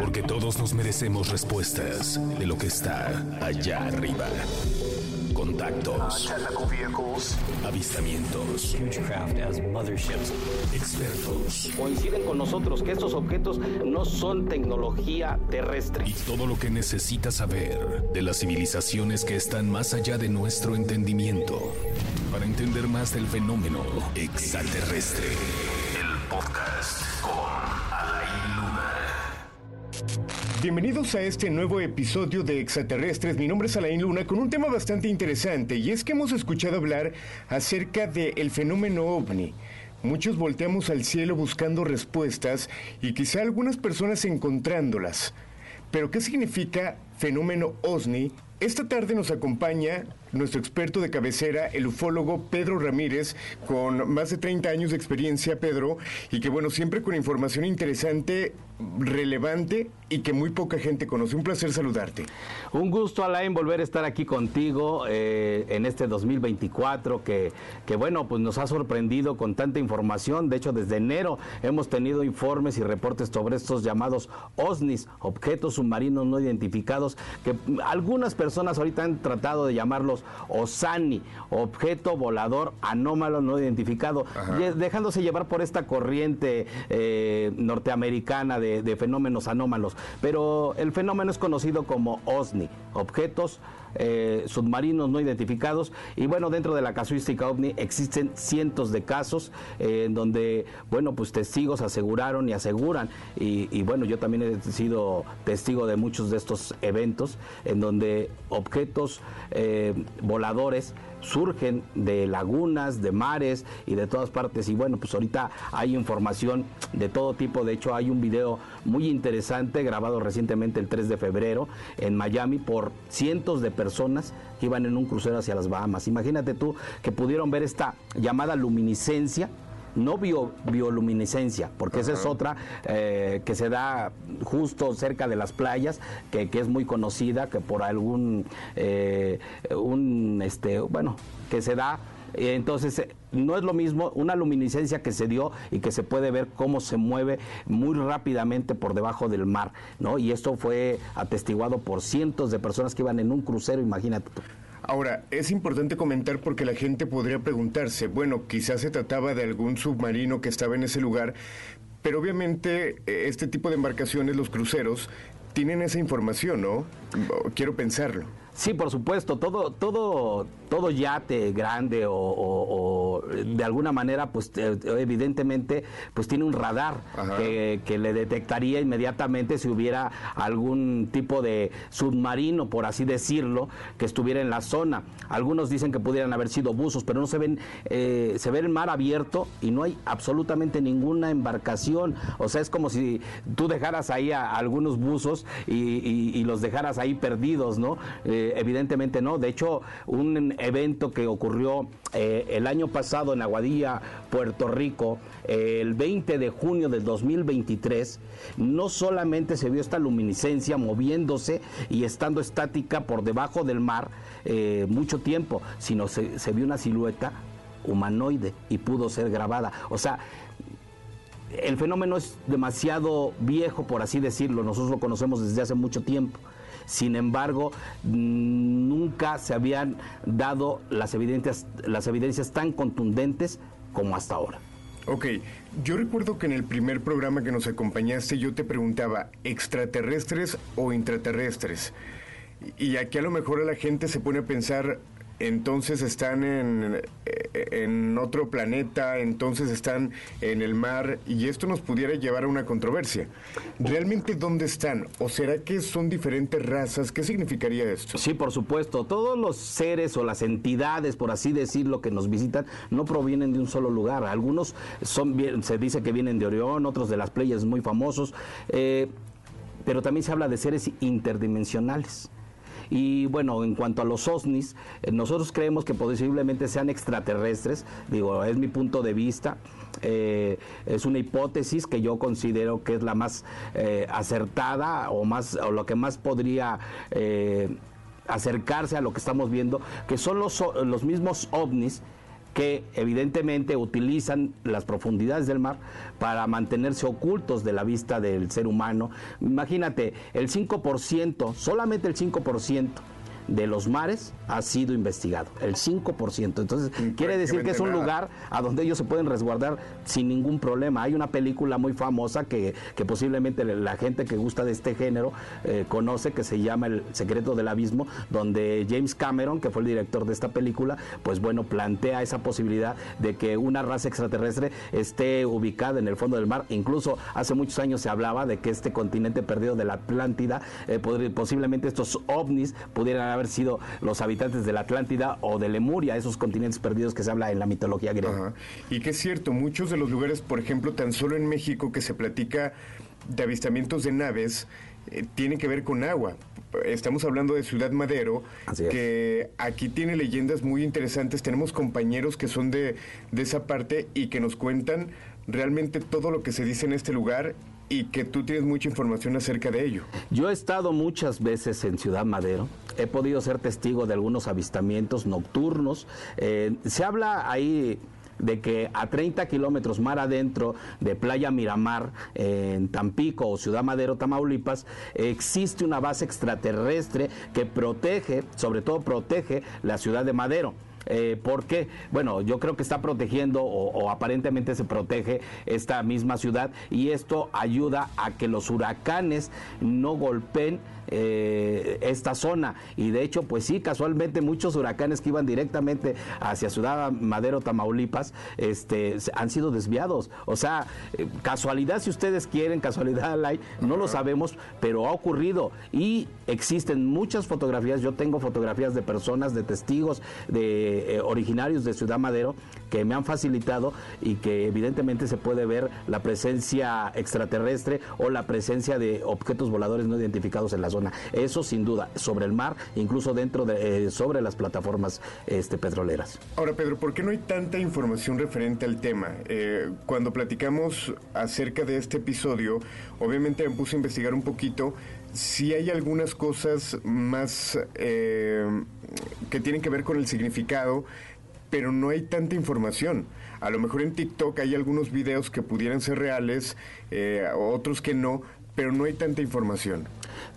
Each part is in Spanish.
Porque todos nos merecemos respuestas de lo que está allá arriba. Contactos. Avistamientos. Expertos. Coinciden con nosotros que estos objetos no son tecnología terrestre. Y todo lo que necesitas saber de las civilizaciones que están más allá de nuestro entendimiento. Para entender más del fenómeno extraterrestre. Con Luna. Bienvenidos a este nuevo episodio de Extraterrestres. Mi nombre es Alain Luna con un tema bastante interesante y es que hemos escuchado hablar acerca del fenómeno ovni. Muchos volteamos al cielo buscando respuestas y quizá algunas personas encontrándolas. Pero ¿qué significa fenómeno OSNI? Esta tarde nos acompaña nuestro experto de cabecera, el ufólogo Pedro Ramírez, con más de 30 años de experiencia, Pedro, y que bueno, siempre con información interesante, relevante y que muy poca gente conoce. Un placer saludarte. Un gusto, Alain, volver a estar aquí contigo eh, en este 2024 que, que, bueno, pues nos ha sorprendido con tanta información. De hecho, desde enero hemos tenido informes y reportes sobre estos llamados OSNIs, objetos submarinos no identificados, que algunas personas ahorita han tratado de llamarlos OSANI, objeto volador anómalo no identificado, dejándose llevar por esta corriente eh, norteamericana de, de fenómenos anómalos. Pero el fenómeno es conocido como OSNI, objetos eh, submarinos no identificados. Y bueno, dentro de la casuística OVNI existen cientos de casos eh, en donde, bueno, pues testigos aseguraron y aseguran. Y, bueno, yo también he sido testigo de muchos de estos eventos en donde objetos eh, voladores surgen de lagunas, de mares y de todas partes. Y bueno, pues ahorita hay información de todo tipo. De hecho, hay un video muy interesante grabado recientemente el 3 de febrero en Miami por cientos de personas que iban en un crucero hacia las Bahamas. Imagínate tú que pudieron ver esta llamada luminiscencia no bio, bioluminiscencia, porque esa es otra eh, que se da justo cerca de las playas, que, es muy conocida, que por algún, eh, un, este, bueno, que se da entonces, no es lo mismo una luminiscencia que se dio y que se puede ver cómo se mueve muy rápidamente por debajo del mar, ¿no? Y esto fue atestiguado por cientos de personas que iban en un crucero, imagínate. Ahora, es importante comentar porque la gente podría preguntarse, bueno, quizás se trataba de algún submarino que estaba en ese lugar, pero obviamente eh, este tipo de embarcaciones, los cruceros, tienen esa información, ¿no? Quiero pensarlo. Sí, por supuesto, todo, todo, todo yate grande o, de alguna manera, pues evidentemente, pues tiene un radar que, le detectaría inmediatamente si hubiera algún tipo de submarino, por así decirlo, que estuviera en la zona. Algunos dicen que pudieran haber sido buzos, pero no se ven, eh, se ve el mar abierto y no hay absolutamente ninguna embarcación. O sea, es como si tú dejaras ahí a, algunos buzos y, los dejaras ahí perdidos, ¿no? Eh, evidentemente no. De hecho, un evento que ocurrió eh, el año pasado en Aguadilla, Puerto Rico, el 20 de junio del 2023, no solamente se vio esta luminiscencia moviéndose y estando estática por debajo del mar eh, mucho tiempo, sino se, se vio una silueta humanoide y pudo ser grabada. O sea, el fenómeno es demasiado viejo, por así decirlo, nosotros lo conocemos desde hace mucho tiempo. Sin embargo, nunca se habían dado las evidencias, las evidencias tan contundentes como hasta ahora. Ok, yo recuerdo que en el primer programa que nos acompañaste yo te preguntaba, ¿extraterrestres o intraterrestres? Y aquí a lo mejor la gente se pone a pensar, entonces están en, en, otro planeta, entonces están en el mar, y esto nos pudiera llevar a una controversia. ¿Realmente dónde están? ¿O será que son diferentes razas? ¿Qué significaría esto? Sí, por supuesto. Todos los seres o las entidades, por así decirlo, que nos visitan, no provienen de un solo lugar. Algunos son, se dice que vienen de Orión, otros de las playas muy famosos, eh, pero también se habla de seres interdimensionales. Y bueno, en cuanto a los OSNIs, eh, nosotros creemos que posiblemente sean extraterrestres, digo, es mi punto de vista. Eh, es una hipótesis que yo considero que es la más eh, acertada o más o lo que más podría acercarse a lo que estamos viendo, que son los, los mismos ovnis que evidentemente utilizan las profundidades del mar para mantenerse ocultos de la vista del ser humano. Imagínate, el 5%, solamente el 5% de los mares ha sido investigado, el 5%. Entonces, quiere decir que es un lugar a donde ellos se pueden resguardar sin ningún problema. Hay una película muy famosa que, que posiblemente la gente que gusta de este género eh, conoce, que se llama El secreto del abismo, donde James Cameron, que fue el director de esta película, pues bueno, plantea esa posibilidad de que una raza extraterrestre esté ubicada en el fondo del mar. Incluso hace muchos años se hablaba de que este continente perdido de la Atlántida, eh, posiblemente estos ovnis pudieran haber sido los habitantes de la Atlántida o de Lemuria, esos continentes perdidos que se habla en la mitología griega. Y que es cierto, muchos de los lugares, por ejemplo, tan solo en México que se platica de avistamientos de naves, eh, tienen que ver con agua. Estamos hablando de Ciudad Madero, que aquí tiene leyendas muy interesantes. Tenemos compañeros que son de, de esa parte y que nos cuentan realmente todo lo que se dice en este lugar y que tú tienes mucha información acerca de ello. Yo he estado muchas veces en Ciudad Madero, he podido ser testigo de algunos avistamientos nocturnos. Eh, se habla ahí de que a 30 kilómetros mar adentro de Playa Miramar, en Tampico o Ciudad Madero, Tamaulipas, existe una base extraterrestre que protege, sobre todo protege la ciudad de Madero. Eh, ¿Por qué? Bueno, yo creo que está protegiendo o, aparentemente se protege esta misma ciudad y esto ayuda a que los huracanes no golpeen eh, esta zona. Y de hecho, pues sí, casualmente muchos huracanes que iban directamente hacia Ciudad Madero, Tamaulipas, este, han sido desviados. O sea, eh, casualidad, si ustedes quieren, casualidad no lo sabemos, pero ha ocurrido. Y existen muchas fotografías, yo tengo fotografías de personas, de testigos, de eh, originarios de Ciudad Madero, que me han facilitado y que evidentemente se puede ver la presencia extraterrestre o la presencia de objetos voladores no identificados en la zona. Eso sin duda, sobre el mar, incluso dentro de, eh, sobre las plataformas este, petroleras. Ahora, Pedro, ¿por qué no hay tanta información referente al tema? Eh, cuando platicamos acerca de este episodio, obviamente me puse a investigar un poquito si hay algunas cosas más eh, que tienen que ver con el significado, pero no hay tanta información. A lo mejor en TikTok hay algunos videos que pudieran ser reales, otros que no, pero no hay tanta información.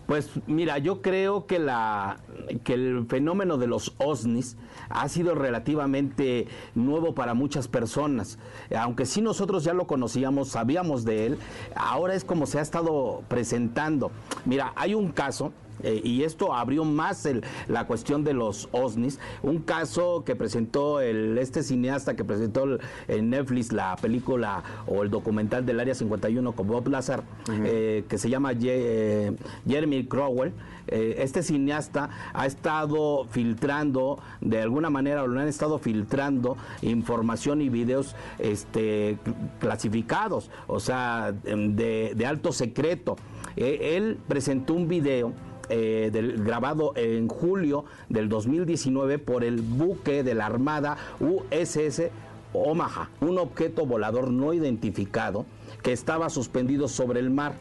Pues mira, yo creo que, la, que el fenómeno de los OSNIs ha sido relativamente nuevo para muchas personas. Aunque sí nosotros ya lo conocíamos, sabíamos de él, ahora es como se ha estado presentando. Mira, hay un caso eh, y esto abrió más la cuestión de los OSNIs. Un caso que presentó el, este cineasta que presentó en Netflix la película o el documental del Área 51 con Bob Lazar, eh, que se llama eh, Jeremy Crowell. este cineasta ha estado filtrando, de alguna manera, lo han estado filtrando información y videos este, clasificados, o sea, de, alto secreto. él presentó un video eh, del, grabado en julio del 2019 por el buque de la Armada USS Omaha, un objeto volador no identificado que estaba suspendido sobre el mar.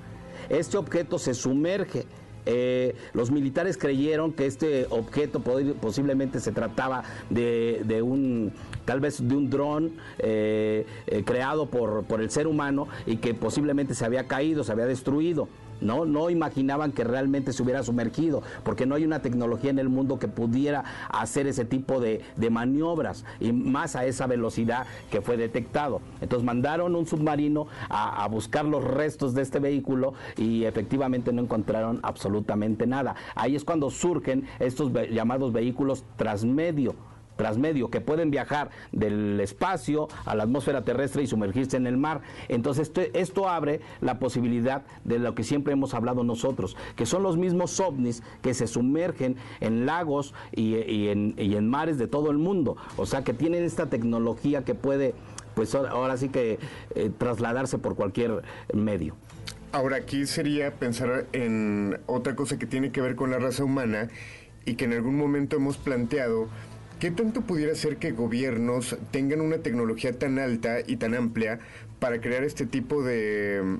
Este objeto se sumerge eh, los militares creyeron que este objeto posiblemente se trataba de, un, tal vez de un dron eh, creado por, por el ser humano y que posiblemente se había caído, se había destruido. ¿No? No imaginaban que realmente se hubiera sumergido, porque no hay una tecnología en el mundo que pudiera hacer ese tipo de, maniobras y más a esa velocidad que fue detectado. Entonces mandaron un submarino a, a buscar los restos de este vehículo y efectivamente no encontraron absolutamente nada. Ahí es cuando surgen estos llamados vehículos transmedio transmedio que pueden viajar del espacio a la atmósfera terrestre y sumergirse en el mar. Entonces esto, abre la posibilidad de lo que siempre hemos hablado nosotros, que son los mismos ovnis que se sumergen en lagos y, en, mares de todo el mundo. O sea que tienen esta tecnología que puede, pues ahora sí que eh, trasladarse por cualquier medio. Ahora aquí sería pensar en otra cosa que tiene que ver con la raza humana y que en algún momento hemos planteado ¿Qué tanto pudiera ser que gobiernos tengan una tecnología tan alta y tan amplia para crear este tipo de,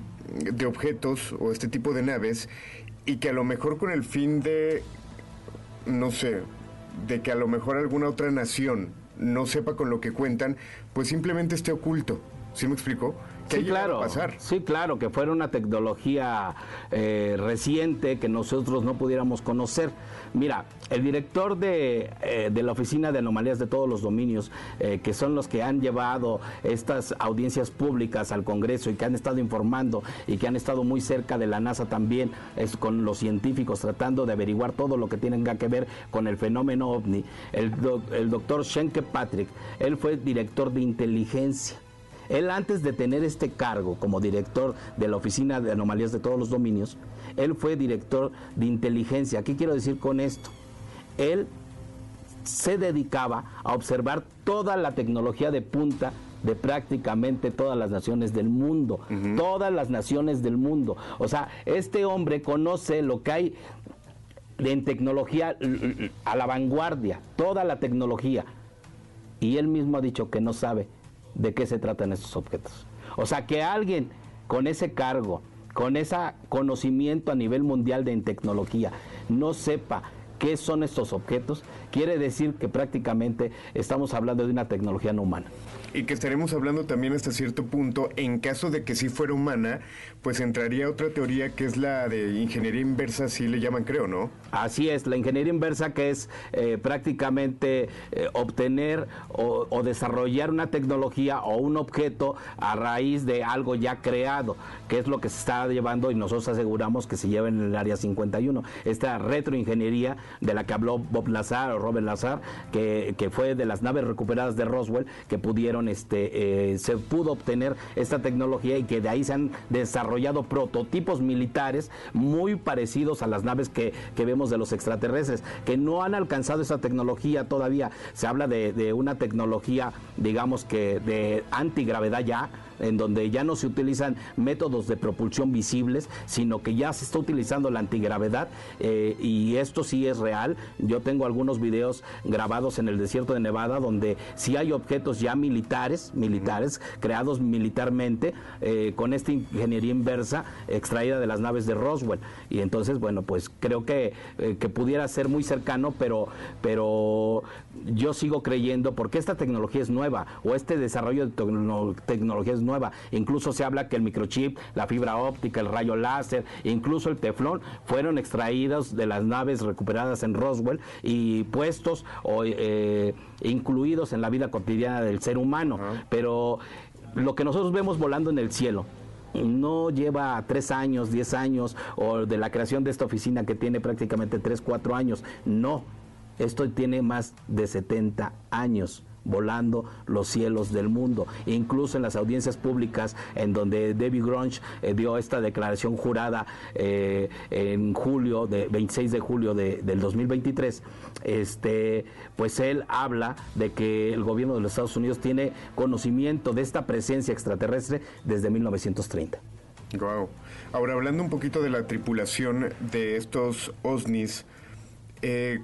objetos o este tipo de naves y que a lo mejor con el fin de, no sé, de que a lo mejor alguna otra nación no sepa con lo que cuentan, pues simplemente esté oculto. ¿Sí me explico? Sí, claro. Sí, claro, que fuera una tecnología eh, reciente que nosotros no pudiéramos conocer. Mira, el director de, eh, de la Oficina de Anomalías de todos los dominios, eh, que son los que han llevado estas audiencias públicas al Congreso y que han estado informando y que han estado muy cerca de la NASA también, es, con los científicos tratando de averiguar todo lo que tenga que ver con el fenómeno ovni, el, el doctor Schenke Patrick, él fue director de inteligencia él antes de tener este cargo como director de la Oficina de Anomalías de todos los dominios, él fue director de inteligencia. ¿Qué quiero decir con esto? Él se dedicaba a observar toda la tecnología de punta de prácticamente todas las naciones del mundo, todas las naciones del mundo. O sea, este hombre conoce lo que hay en tecnología a la vanguardia, toda la tecnología. Y él mismo ha dicho que no sabe de qué se tratan estos objetos. O sea, que alguien con ese cargo, con ese conocimiento a nivel mundial de tecnología, no sepa qué son estos objetos, quiere decir que prácticamente estamos hablando de una tecnología no humana y que estaremos hablando también hasta cierto punto, en caso de que sí fuera humana, pues entraría otra teoría que es la de ingeniería inversa, si le llaman, creo, ¿no? Así es, la ingeniería inversa que es eh, prácticamente eh, obtener o, desarrollar una tecnología o un objeto a raíz de algo ya creado, que es lo que se está llevando y nosotros aseguramos que se lleva en el área 51. Esta retroingeniería de la que habló Bob Lazar o Robert Lazar, que, que fue de las naves recuperadas de Roswell, que pudieron este, eh, se pudo obtener esta tecnología y que de ahí se han desarrollado prototipos militares muy parecidos a las naves que, vemos de los extraterrestres, que no han alcanzado esa tecnología todavía. Se habla de, de una tecnología, digamos que de antigravedad ya, en donde ya no se utilizan métodos de propulsión visibles, sino que ya se está utilizando la antigravedad eh, y esto sí es real. Yo tengo algunos videos grabados en el desierto de Nevada donde sí hay objetos ya militares, militares, creados militarmente eh, con esta ingeniería inversa extraída de las naves de Roswell. Y entonces, bueno, pues creo que, eh, que pudiera ser muy cercano, pero, pero yo sigo creyendo porque esta tecnología es nueva o este desarrollo de tecnología es nueva. Incluso se habla que el microchip, la fibra óptica, el rayo láser, incluso el teflón fueron extraídos de las naves recuperadas en Roswell y puestos o eh, incluidos en la vida cotidiana del ser humano. Pero lo que nosotros vemos volando en el cielo, no lleva tres años, diez años, o de la creación de esta oficina que tiene prácticamente tres, cuatro años. No, esto tiene más de 70 años volando los cielos del mundo. Incluso en las audiencias públicas en donde David Grunge eh, dio esta declaración jurada eh, en julio, de 26 de julio de, del 2023, este, pues él habla de que el gobierno de los Estados Unidos tiene conocimiento de esta presencia extraterrestre desde 1930. Wow. Ahora hablando un poquito de la tripulación de estos OSNIs, eh,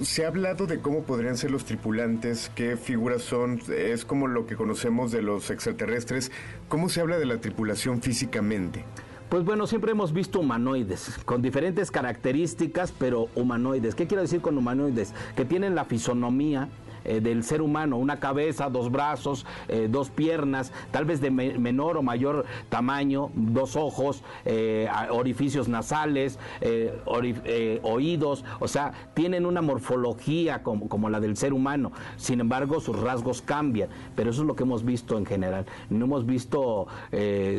se ha hablado de cómo podrían ser los tripulantes, qué figuras son, es como lo que conocemos de los extraterrestres. ¿Cómo se habla de la tripulación físicamente? Pues bueno, siempre hemos visto humanoides, con diferentes características, pero humanoides. ¿Qué quiero decir con humanoides? Que tienen la fisonomía eh, del ser humano, una cabeza, dos brazos, eh, dos piernas, tal vez de menor o mayor tamaño, dos ojos, eh, orificios nasales, oídos, o sea, tienen una morfología como, como, la del ser humano, sin embargo sus rasgos cambian, pero eso es lo que hemos visto en general, no hemos visto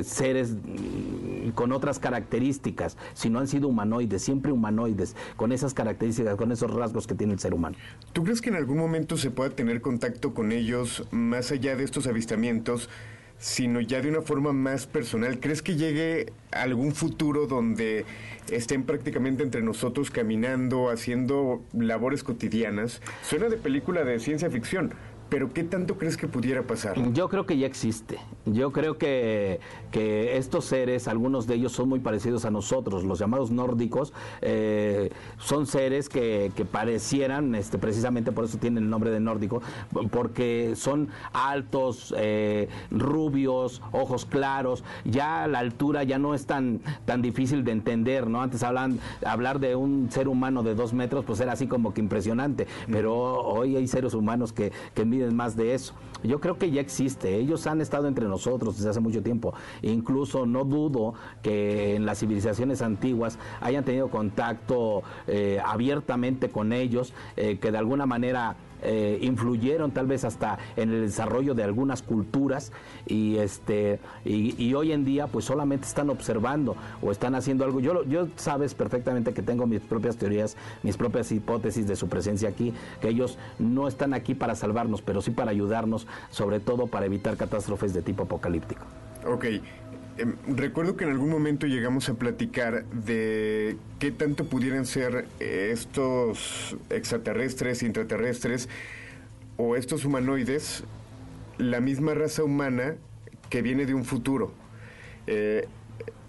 seres mm, con otras características, sino han sido humanoides, siempre humanoides, con esas características, con esos rasgos que tiene el ser humano. ¿Tú crees que en algún momento se pueda tener contacto con ellos más allá de estos avistamientos, sino ya de una forma más personal. ¿Crees que llegue algún futuro donde estén prácticamente entre nosotros caminando, haciendo labores cotidianas? Suena de película de ciencia ficción, pero ¿qué tanto crees que pudiera pasar? Yo creo que ya existe. Yo creo que, que estos seres, algunos de ellos son muy parecidos a nosotros, los llamados nórdicos, eh, son seres que, que, parecieran, este, precisamente por eso tienen el nombre de nórdico, porque son altos, eh, rubios, ojos claros, ya la altura ya no es tan, tan difícil de entender, ¿no? Antes hablan, hablar de un ser humano de dos metros, pues era así como que impresionante, pero hoy hay seres humanos que, que más de eso. Yo creo que ya existe. Ellos han estado entre nosotros desde hace mucho tiempo. Incluso no dudo que en las civilizaciones antiguas hayan tenido contacto eh, abiertamente con ellos, eh, que de alguna manera eh, influyeron tal vez hasta en el desarrollo de algunas culturas y este y, hoy en día pues solamente están observando o están haciendo algo. Yo, yo sabes perfectamente que tengo mis propias teorías, mis propias hipótesis de su presencia aquí, que ellos no están aquí para salvarnos, pero sí para ayudarnos, sobre todo para evitar catástrofes de tipo apocalíptico. Ok, Em, recuerdo que en algún momento llegamos a platicar de qué tanto pudieran ser estos extraterrestres, intraterrestres o estos humanoides la misma raza humana que viene de un futuro. Eh,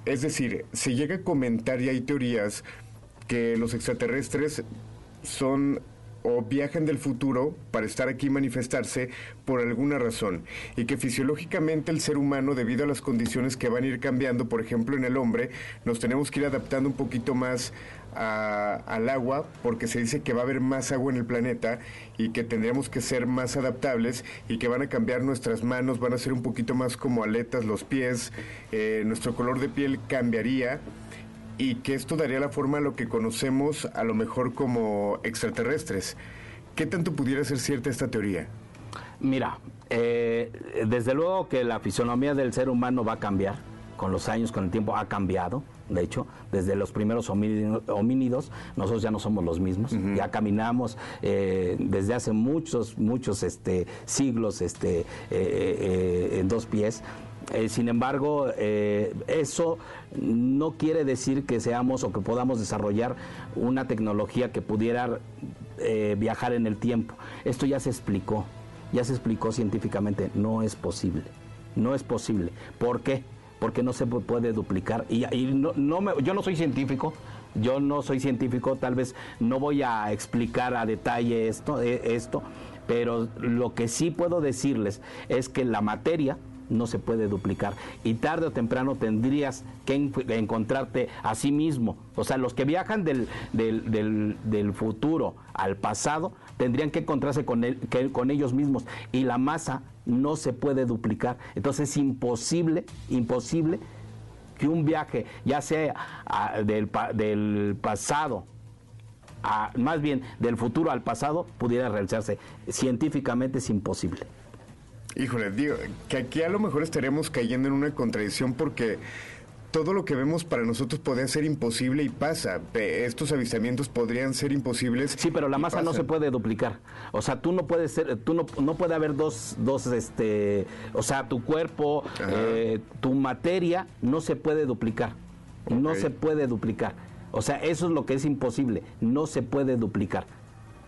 es decir, se llega a comentar y hay teorías que los extraterrestres son o viajan del futuro para estar aquí y manifestarse por alguna razón. Y que fisiológicamente el ser humano debido a las condiciones que van a ir cambiando, por ejemplo en el hombre, nos tenemos que ir adaptando un poquito más al agua porque se dice que va a haber más agua en el planeta y que tendríamos que ser más adaptables y que van a cambiar nuestras manos, van a ser un poquito más como aletas los pies, eh, nuestro color de piel cambiaría y que esto daría la forma a lo que conocemos a lo mejor como extraterrestres. ¿Qué tanto pudiera ser cierta esta teoría? Mira, eh, desde luego que la fisonomía del ser humano va a cambiar con los años, con el tiempo ha cambiado. De hecho, desde los primeros homínidos, nosotros ya no somos los mismos, ya caminamos eh, desde hace muchos, muchos este, siglos este, eh, en dos pies. Eh, sin embargo, eh, eso no quiere decir que seamos o que podamos desarrollar una tecnología que pudiera eh, viajar en el tiempo. Esto ya se explicó, ya se explicó científicamente, no es posible, no es posible. ¿Por qué? Porque no se puede duplicar. Y, no, yo no soy científico, yo no soy científico, tal vez no voy a explicar a detalle esto, esto pero lo que sí puedo decirles es que la materia, no se puede duplicar. Y tarde o temprano tendrías que encontrarte a sí mismo. O sea, los que viajan del, del, futuro al pasado tendrían que encontrarse con, con ellos mismos. Y la masa no se puede duplicar. Entonces es imposible, imposible que un viaje, ya sea del, del pasado más bien del futuro al pasado, pudiera realizarse. Científicamente es imposible. Híjole, digo, que aquí a lo mejor estaremos cayendo en una contradicción porque todo lo que vemos para nosotros podría ser imposible y pasa. Estos avistamientos podrían ser imposibles. Sí, pero la masa no se puede duplicar. O sea, tú no puedes ser, tú no, no puede haber dos, dos, este, o sea, tu cuerpo, eh, tu materia no se puede duplicar. No se puede duplicar. O sea, eso es lo que es imposible. No se puede duplicar.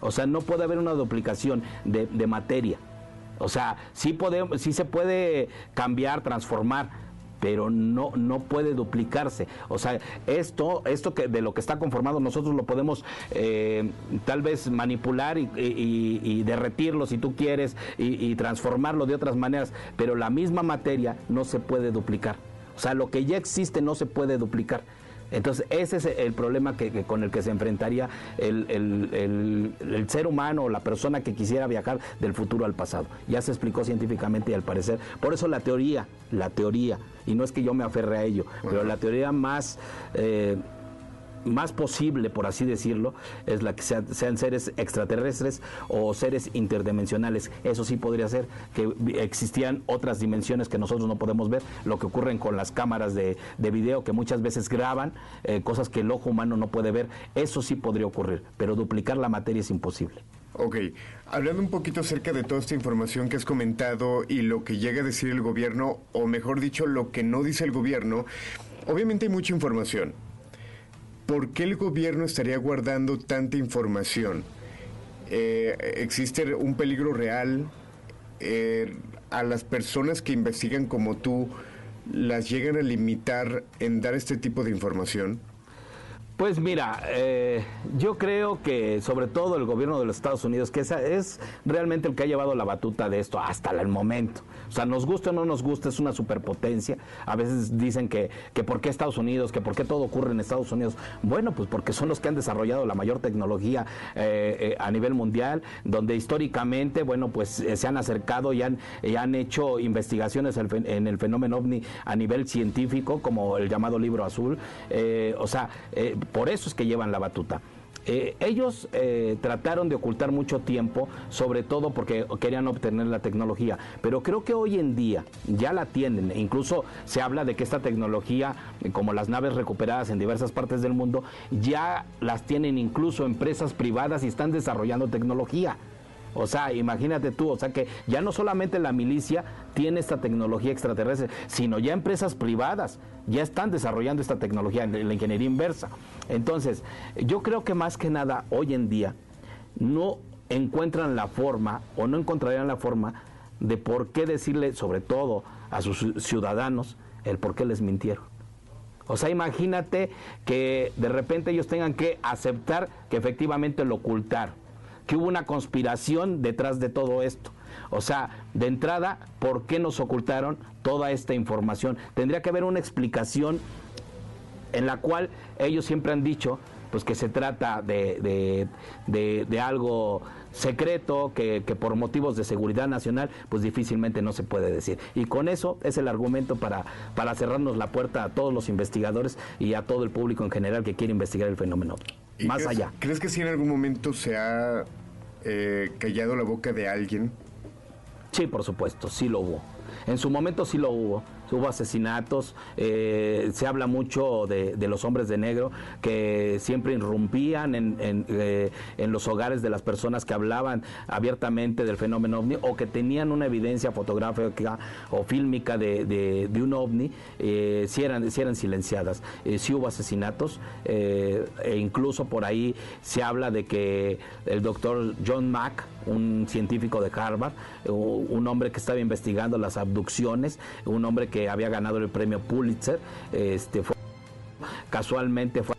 O sea, no puede haber una duplicación de, de materia. O sea, sí, podemos, sí se puede cambiar, transformar, pero no, no puede duplicarse. O sea, esto, esto que de lo que está conformado nosotros lo podemos eh, tal vez manipular y, derretirlo si tú quieres y, transformarlo de otras maneras, pero la misma materia no se puede duplicar. O sea, lo que ya existe no se puede duplicar. Entonces, ese es el problema que, con el que se enfrentaría el, ser humano o la persona que quisiera viajar del futuro al pasado. Ya se explicó científicamente y al parecer, por eso la teoría, la teoría, y no es que yo me aferre a ello, pero la teoría más... Eh, más posible, por así decirlo, es la que sean, seres extraterrestres o seres interdimensionales. Eso sí podría ser que existían otras dimensiones que nosotros no podemos ver, lo que ocurre con las cámaras de, de video que muchas veces graban eh, cosas que el ojo humano no puede ver. Eso sí podría ocurrir, pero duplicar la materia es imposible. Ok, hablando un poquito acerca de toda esta información que has comentado y lo que llega a decir el gobierno, o mejor dicho, lo que no dice el gobierno, obviamente hay mucha información ¿por qué el gobierno estaría guardando tanta información? Eh, ¿Existe un peligro real? Eh, ¿A las personas que investigan como tú las llegan a limitar en dar este tipo de información? Pues mira, eh, yo creo que sobre todo el gobierno de los Estados Unidos, que es realmente el que ha llevado la batuta de esto hasta el momento. O sea, nos gusta o no nos gusta, es una superpotencia. A veces dicen que, que por qué Estados Unidos, que por qué todo ocurre en Estados Unidos. Bueno, pues porque son los que han desarrollado la mayor tecnología eh, eh, a nivel mundial, donde históricamente, bueno, pues se han acercado y han, y han hecho investigaciones en el fenómeno ovni a nivel científico, como el llamado libro azul. o sea, por eso es que llevan la batuta. Eh, ellos eh, trataron de ocultar mucho tiempo, sobre todo porque querían obtener la tecnología, pero creo que hoy en día ya la tienen, e incluso se habla de que esta tecnología, como las naves recuperadas en diversas partes del mundo, ya las tienen incluso empresas privadas y están desarrollando tecnología. O sea, imagínate tú, o sea que ya no solamente la milicia tiene esta tecnología extraterrestre, sino ya empresas privadas ya están desarrollando esta tecnología la ingeniería inversa. Entonces, yo creo que más que nada hoy en día no encuentran la forma o no encontrarían la forma de por qué decirle, sobre todo a sus ciudadanos, el por qué les mintieron. O sea, imagínate que de repente ellos tengan que aceptar que efectivamente lo ocultaron que hubo una conspiración detrás de todo esto. O sea, de entrada, ¿por qué nos ocultaron toda esta información? Tendría que haber una explicación en la cual ellos siempre han dicho pues que se trata de, de, algo secreto que, que, por motivos de seguridad nacional pues difícilmente no se puede decir. Y con eso es el argumento para, para cerrarnos la puerta a todos los investigadores y a todo el público en general que quiere investigar el fenómeno más allá. ¿Crees que si en algún momento se ha eh, callado la boca de alguien? Sí, por supuesto, sí lo hubo. En su momento sí lo hubo hubo asesinatos, eh, se habla mucho de, los hombres de negro que siempre irrumpían eh, en, los hogares de las personas que hablaban abiertamente del fenómeno ovni o que tenían una evidencia fotográfica o fílmica de, un ovni, eh, si, eran, si eran silenciadas. sí hubo asesinatos e incluso por ahí se habla de que el doctor John Mack, un científico de Harvard, un hombre que estaba investigando las abducciones, un hombre que que había ganado el premio Pulitzer, este, fue, casualmente fue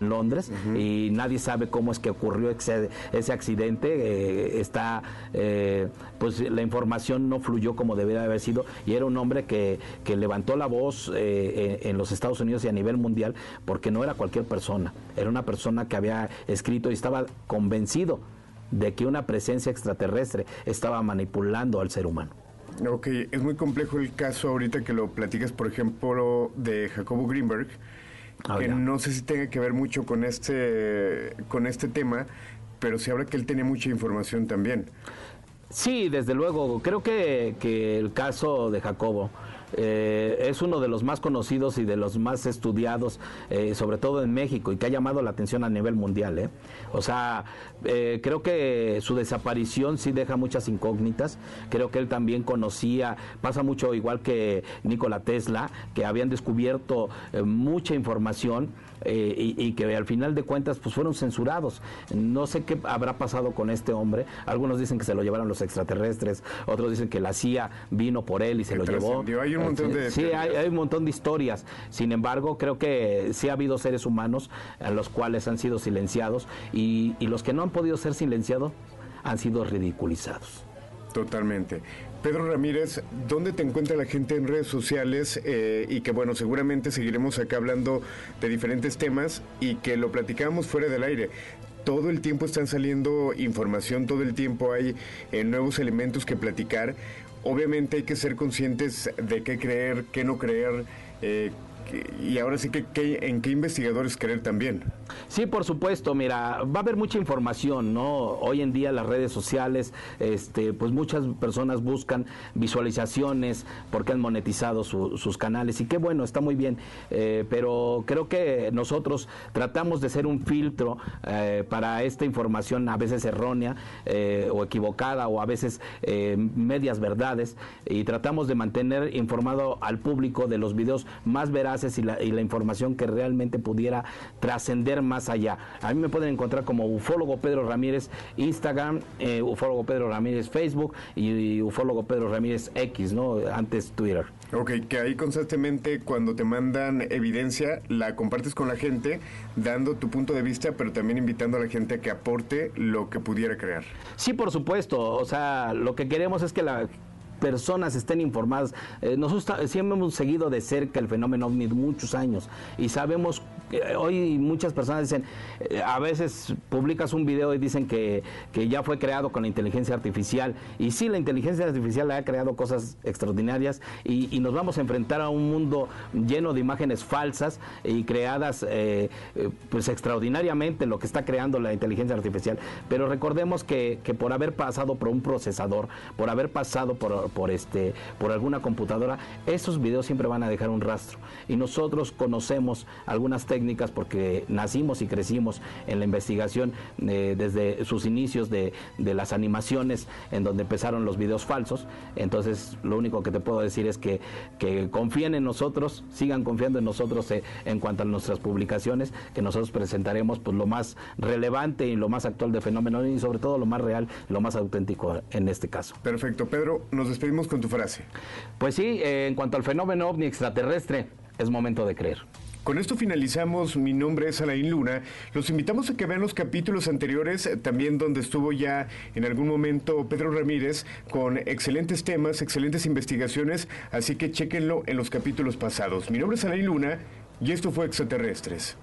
en Londres y nadie sabe cómo es que ocurrió ese, accidente. Eh, está, eh, pues la información no fluyó como debería haber sido y era un hombre que, que levantó la voz eh, en, los Estados Unidos y a nivel mundial porque no era cualquier persona, era una persona que había escrito y estaba convencido de que una presencia extraterrestre estaba manipulando al ser humano. Ok, es muy complejo el caso ahorita que lo platicas, por ejemplo, de Jacobo Greenberg, ah, que no sé si tenga que ver mucho con este, con este tema, pero se habla que él tiene mucha información también. Sí, desde luego. Creo que, que el caso de Jacobo eh, es uno de los más conocidos y de los más estudiados, eh, sobre todo en México, y que ha llamado la atención a nivel mundial. ¿eh? O sea, creo que su desaparición sí deja muchas incógnitas. Creo que él también conocía, pasa mucho igual que Nikola Tesla, que habían descubierto mucha información y, y, que al final de cuentas pues fueron censurados. No sé qué habrá pasado con este hombre. Algunos dicen que se lo llevaron los extraterrestres, otros dicen que la CIA vino por él y se lo llevó. Hay un montón de sí, hay, un montón de historias. Sin embargo, creo que sí ha habido seres humanos a los cuales han sido silenciados y, los que no han podido ser silenciados han sido ridiculizados. Totalmente. Pedro Ramírez, ¿dónde te encuentra la gente en redes sociales? Eh, y que bueno, seguramente seguiremos acá hablando de diferentes temas y que lo platicamos fuera del aire todo el tiempo están saliendo información, todo el tiempo hay eh, nuevos elementos que platicar. Obviamente hay que ser conscientes de qué creer, qué no creer, eh, y ahora sí que, en qué investigadores creer también. Sí, por supuesto, mira, va a haber mucha información, ¿no? Hoy en día las redes sociales, este, pues muchas personas buscan visualizaciones porque han monetizado sus canales y qué bueno, está muy bien, eh, pero creo que nosotros tratamos de ser un filtro eh, para esta información a veces errónea eh, o equivocada o a veces medias verdades y tratamos de mantener informado al público de los videos más veraces y la, información que realmente pudiera trascender más allá. A mí me pueden encontrar como ufólogo Pedro Ramírez Instagram, ufólogo Pedro Ramírez Facebook y, ufólogo Pedro Ramírez X, ¿no? Antes Twitter. Ok, que ahí constantemente cuando te mandan evidencia la compartes con la gente, dando tu punto de vista, pero también invitando a la gente a que aporte lo que pudiera crear. Sí, por supuesto. O sea, lo que queremos es que la personas estén informadas. Eh, nosotros siempre hemos seguido de cerca el fenómeno OVNI muchos años y sabemos hoy muchas personas dicen, eh, a veces publicas un video y dicen que, que, ya fue creado con la inteligencia artificial y sí, la inteligencia artificial ha creado cosas extraordinarias y, nos vamos a enfrentar a un mundo lleno de imágenes falsas y creadas eh, pues extraordinariamente lo que está creando la inteligencia artificial. Pero recordemos que, que por haber pasado por un procesador, por haber pasado por, por, este, por alguna computadora, esos videos siempre van a dejar un rastro. Y nosotros conocemos algunas técnicas porque nacimos y crecimos en la investigación eh, desde sus inicios de, de, las animaciones en donde empezaron los videos falsos. Entonces, lo único que te puedo decir es que, que confíen en nosotros, sigan confiando en nosotros eh, en cuanto a nuestras publicaciones, que nosotros presentaremos pues, lo más relevante y lo más actual de fenómeno y sobre todo lo más real, lo más auténtico en este caso. Perfecto, Pedro, nos despedimos con tu frase. Pues sí, eh, en cuanto al fenómeno ovni extraterrestre, es momento de creer. Con esto finalizamos. Mi nombre es Alain Luna. Los invitamos a que vean los capítulos anteriores, eh, también donde estuvo ya en algún momento Pedro Ramírez, con excelentes temas, excelentes investigaciones. Así que chequenlo en los capítulos pasados. Mi nombre es Alain Luna y esto fue Extraterrestres.